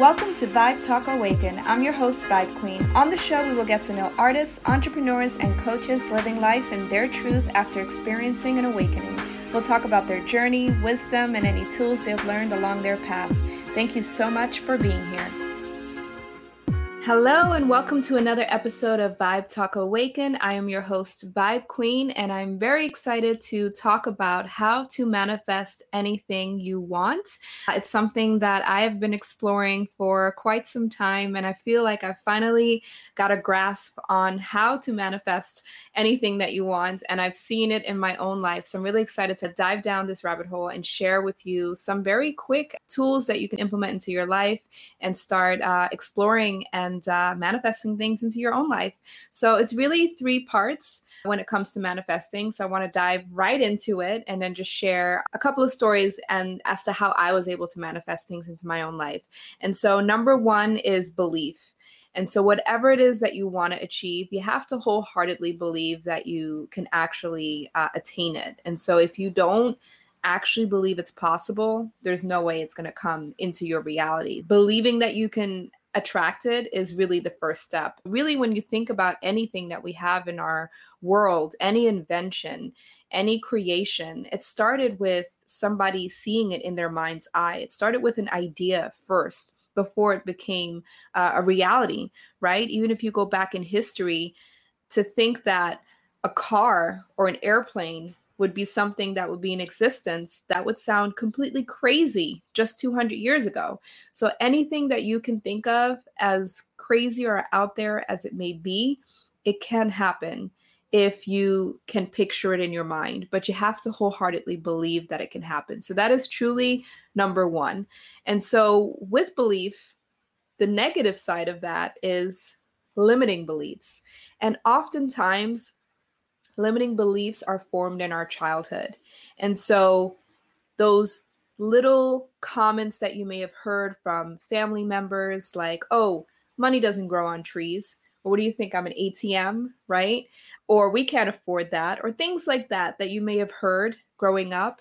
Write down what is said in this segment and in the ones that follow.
Welcome to Vibe Talk Awaken. I'm your host, Vibe Queen. On the show, we will get to know artists, entrepreneurs, and coaches living life in their truth after experiencing an awakening. We'll talk about their journey, wisdom, and any tools they've learned along their path. Thank you so much for being here. Hello, and welcome to another episode of Vibe Talk Awaken. I am your host, Vibe Queen, and I'm very excited to talk about how to manifest anything you want. It's something that I have been exploring for quite some time, and I feel like I finally got a grasp on how to manifest anything that you want, and I've seen it in my own life. So I'm really excited to dive down this rabbit hole and share with you some very quick tools that you can implement into your life and start uh, exploring and and uh, manifesting things into your own life. So it's really three parts when it comes to manifesting. So I want to dive right into it and then just share a couple of stories and as to how I was able to manifest things into my own life. And so number one is belief. And so, whatever it is that you want to achieve, you have to wholeheartedly believe that you can actually uh, attain it. And so, if you don't actually believe it's possible, there's no way it's going to come into your reality. Believing that you can attracted is really the first step. Really, when you think about anything that we have in our world, any invention, any creation, it started with somebody seeing it in their mind's eye. It started with an idea first before it became uh, a reality, right? Even if you go back in history to think that a car or an airplane would be something that would be in existence that would sound completely crazy just 200 years ago. So anything that you can think of as crazy or out there as it may be, it can happen if you can picture it in your mind, but you have to wholeheartedly believe that it can happen. So that is truly number one. And so with belief, the negative side of that is limiting beliefs. And oftentimes, limiting beliefs are formed in our childhood. And so those little comments that you may have heard from family members like, oh, money doesn't grow on trees. Or what do you think? I'm an ATM, right? Or we can't afford that, or things like that that you may have heard growing up.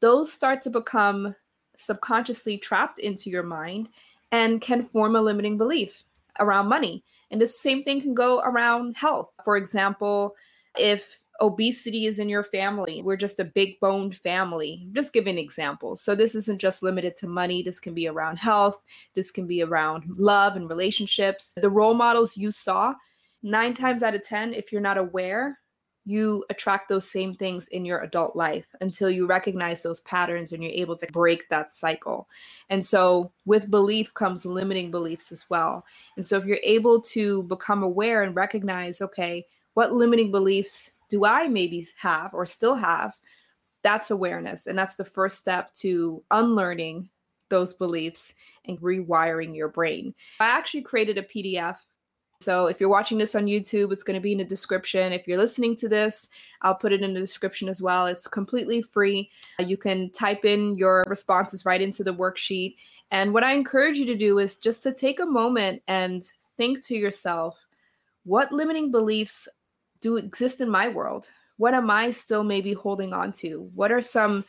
Those start to become subconsciously trapped into your mind and can form a limiting belief around money. And the same thing can go around health. For example, if obesity is in your family, we're just a big boned family. Just giving examples. So this isn't just limited to money. This can be around health. This can be around love and relationships. The role models you saw, nine times out of 10, if you're not aware, you attract those same things in your adult life until you recognize those patterns and you're able to break that cycle. And so, with belief comes limiting beliefs as well. And so, if you're able to become aware and recognize, okay, what limiting beliefs do I maybe have or still have? That's awareness. And that's the first step to unlearning those beliefs and rewiring your brain. I actually created a PDF. So if you're watching this on YouTube, it's going to be in the description. If you're listening to this, I'll put it in the description as well. It's completely free. Uh, you can type in your responses right into the worksheet. And what I encourage you to do is just to take a moment and think to yourself, what limiting beliefs do exist in my world? What am I still maybe holding on to? What are some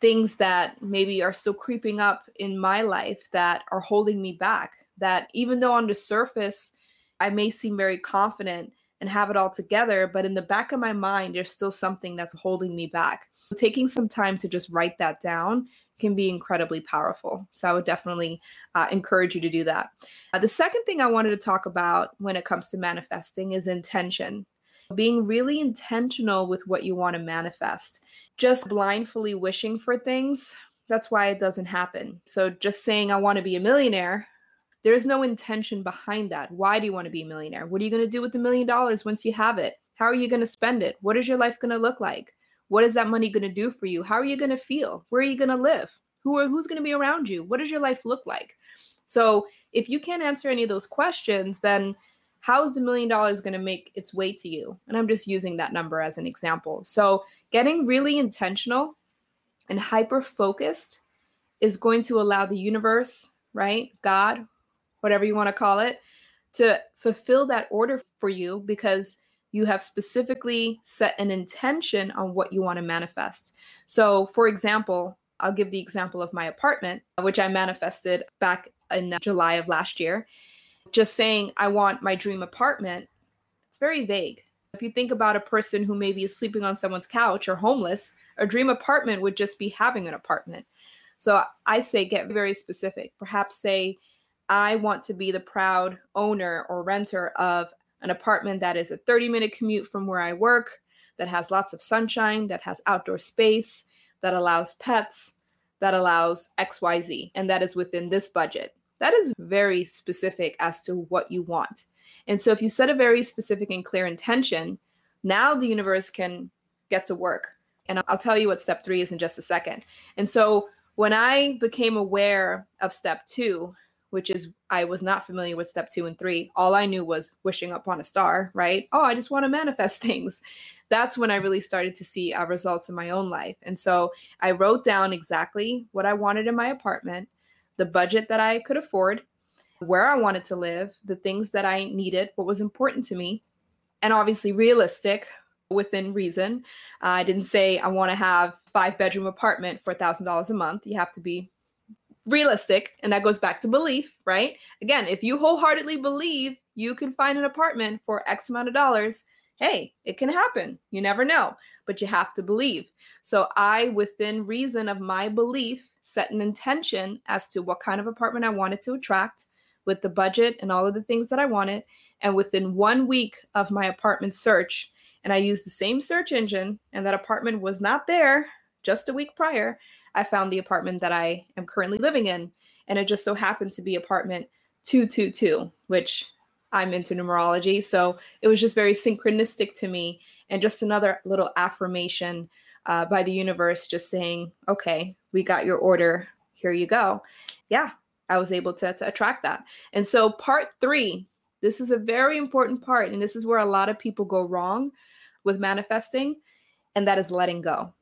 things that maybe are still creeping up in my life that are holding me back? That even though on the surface, I may seem very confident and have it all together, but in the back of my mind, there's still something that's holding me back. Taking some time to just write that down can be incredibly powerful. So I would definitely uh, encourage you to do that. Uh, the second thing I wanted to talk about when it comes to manifesting is intention being really intentional with what you want to manifest. Just blindly wishing for things, that's why it doesn't happen. So just saying, I want to be a millionaire, there's no intention behind that. Why do you want to be a millionaire? What are you going to do with the million dollars once you have it? How are you going to spend it? What is your life going to look like? What is that money going to do for you? How are you going to feel? Where are you going to live? Who are who's going to be around you? What does your life look like? So, if you can't answer any of those questions, then how is the million dollars going to make its way to you? And I'm just using that number as an example. So, getting really intentional and hyper focused is going to allow the universe, right? God, whatever you want to call it, to fulfill that order for you because you have specifically set an intention on what you want to manifest. So, for example, I'll give the example of my apartment, which I manifested back in July of last year. Just saying, I want my dream apartment, it's very vague. If you think about a person who maybe is sleeping on someone's couch or homeless, a dream apartment would just be having an apartment. So I say get very specific. Perhaps say, I want to be the proud owner or renter of an apartment that is a 30 minute commute from where I work, that has lots of sunshine, that has outdoor space, that allows pets, that allows XYZ, and that is within this budget. That is very specific as to what you want. And so if you set a very specific and clear intention, now the universe can get to work. And I'll tell you what step three is in just a second. And so when I became aware of step two, which is I was not familiar with step two and three. All I knew was wishing upon a star, right? Oh, I just want to manifest things. That's when I really started to see uh, results in my own life. And so I wrote down exactly what I wanted in my apartment, the budget that I could afford, where I wanted to live, the things that I needed, what was important to me, and obviously realistic within reason. Uh, I didn't say I want to have five bedroom apartment for $1000 a month. You have to be realistic and that goes back to belief right again if you wholeheartedly believe you can find an apartment for x amount of dollars hey it can happen you never know but you have to believe so i within reason of my belief set an intention as to what kind of apartment i wanted to attract with the budget and all of the things that i wanted and within one week of my apartment search and i used the same search engine and that apartment was not there just a week prior I found the apartment that I am currently living in. And it just so happened to be apartment 222, which I'm into numerology. So it was just very synchronistic to me and just another little affirmation uh, by the universe just saying, okay, we got your order. Here you go. Yeah, I was able to, to attract that. And so, part three, this is a very important part. And this is where a lot of people go wrong with manifesting, and that is letting go.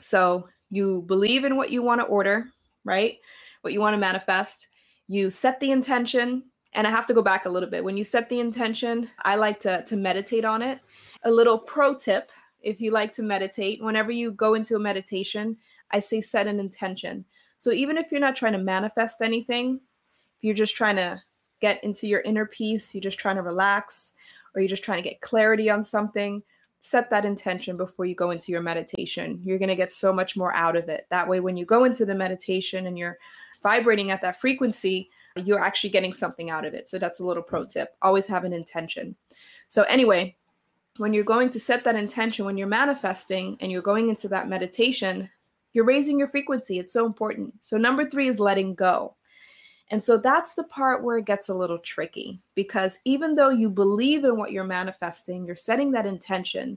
So, you believe in what you want to order, right? What you want to manifest. You set the intention. And I have to go back a little bit. When you set the intention, I like to, to meditate on it. A little pro tip if you like to meditate, whenever you go into a meditation, I say set an intention. So even if you're not trying to manifest anything, if you're just trying to get into your inner peace, you're just trying to relax, or you're just trying to get clarity on something, set that intention before you go into your meditation. You're going to get so much more out of it. That way, when you go into the meditation and you're vibrating at that frequency, you're actually getting something out of it. So, that's a little pro tip. Always have an intention. So, anyway, when you're going to set that intention, when you're manifesting and you're going into that meditation, you're raising your frequency. It's so important. So, number three is letting go. And so that's the part where it gets a little tricky because even though you believe in what you're manifesting, you're setting that intention.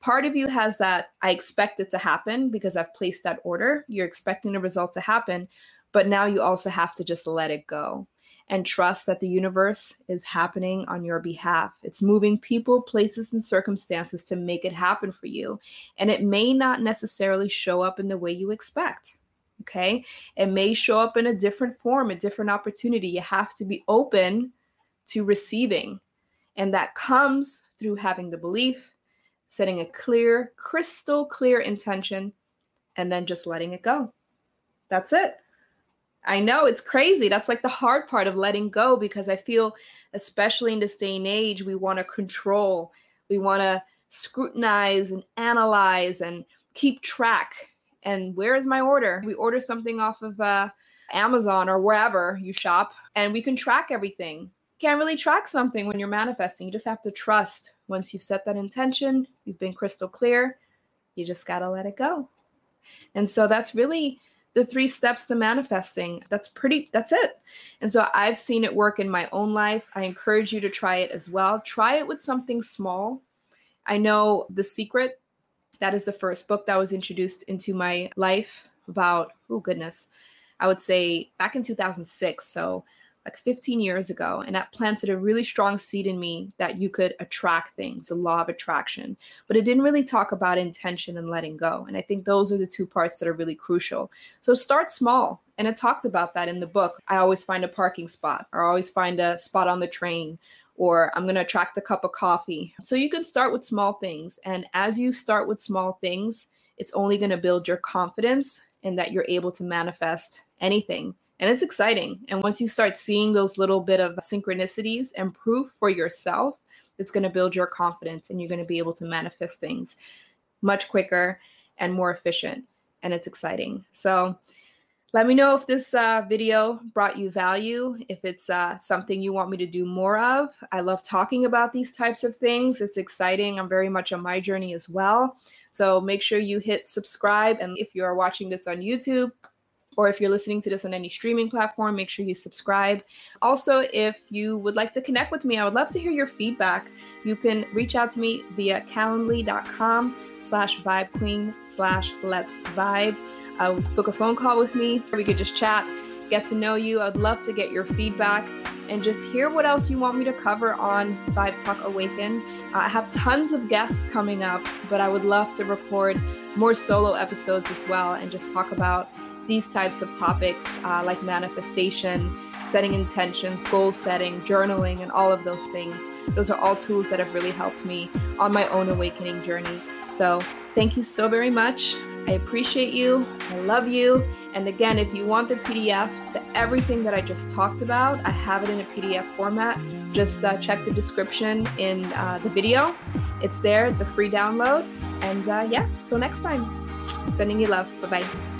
Part of you has that, I expect it to happen because I've placed that order. You're expecting the result to happen, but now you also have to just let it go and trust that the universe is happening on your behalf. It's moving people, places, and circumstances to make it happen for you. And it may not necessarily show up in the way you expect. Okay. It may show up in a different form, a different opportunity. You have to be open to receiving. And that comes through having the belief, setting a clear, crystal clear intention, and then just letting it go. That's it. I know it's crazy. That's like the hard part of letting go because I feel, especially in this day and age, we want to control, we want to scrutinize and analyze and keep track and where is my order? We order something off of uh, Amazon or wherever you shop, and we can track everything. Can't really track something when you're manifesting. You just have to trust. Once you've set that intention, you've been crystal clear, you just got to let it go. And so that's really the three steps to manifesting. That's pretty, that's it. And so I've seen it work in my own life. I encourage you to try it as well. Try it with something small. I know The Secret that is the first book that was introduced into my life about, oh goodness, I would say back in 2006. So like 15 years ago. And that planted a really strong seed in me that you could attract things, the law of attraction. But it didn't really talk about intention and letting go. And I think those are the two parts that are really crucial. So start small. And it talked about that in the book. I always find a parking spot or I always find a spot on the train or I'm going to attract a cup of coffee. So you can start with small things. And as you start with small things, it's only going to build your confidence and that you're able to manifest anything. And it's exciting. And once you start seeing those little bit of synchronicities and proof for yourself, it's going to build your confidence and you're going to be able to manifest things much quicker and more efficient. And it's exciting. So, let me know if this uh, video brought you value, if it's uh, something you want me to do more of. I love talking about these types of things. It's exciting. I'm very much on my journey as well. So make sure you hit subscribe. And if you are watching this on YouTube, or if you're listening to this on any streaming platform, make sure you subscribe. Also, if you would like to connect with me, I would love to hear your feedback. You can reach out to me via calendly.com slash vibe queen slash let's vibe uh, book a phone call with me. We could just chat, get to know you. I'd love to get your feedback and just hear what else you want me to cover on Vibe Talk Awaken. Uh, I have tons of guests coming up, but I would love to record more solo episodes as well and just talk about these types of topics uh, like manifestation, setting intentions, goal setting, journaling, and all of those things. Those are all tools that have really helped me on my own awakening journey. So, thank you so very much. I appreciate you. I love you. And again, if you want the PDF to everything that I just talked about, I have it in a PDF format. Just uh, check the description in uh, the video. It's there, it's a free download. And uh, yeah, till next time, sending you love. Bye bye.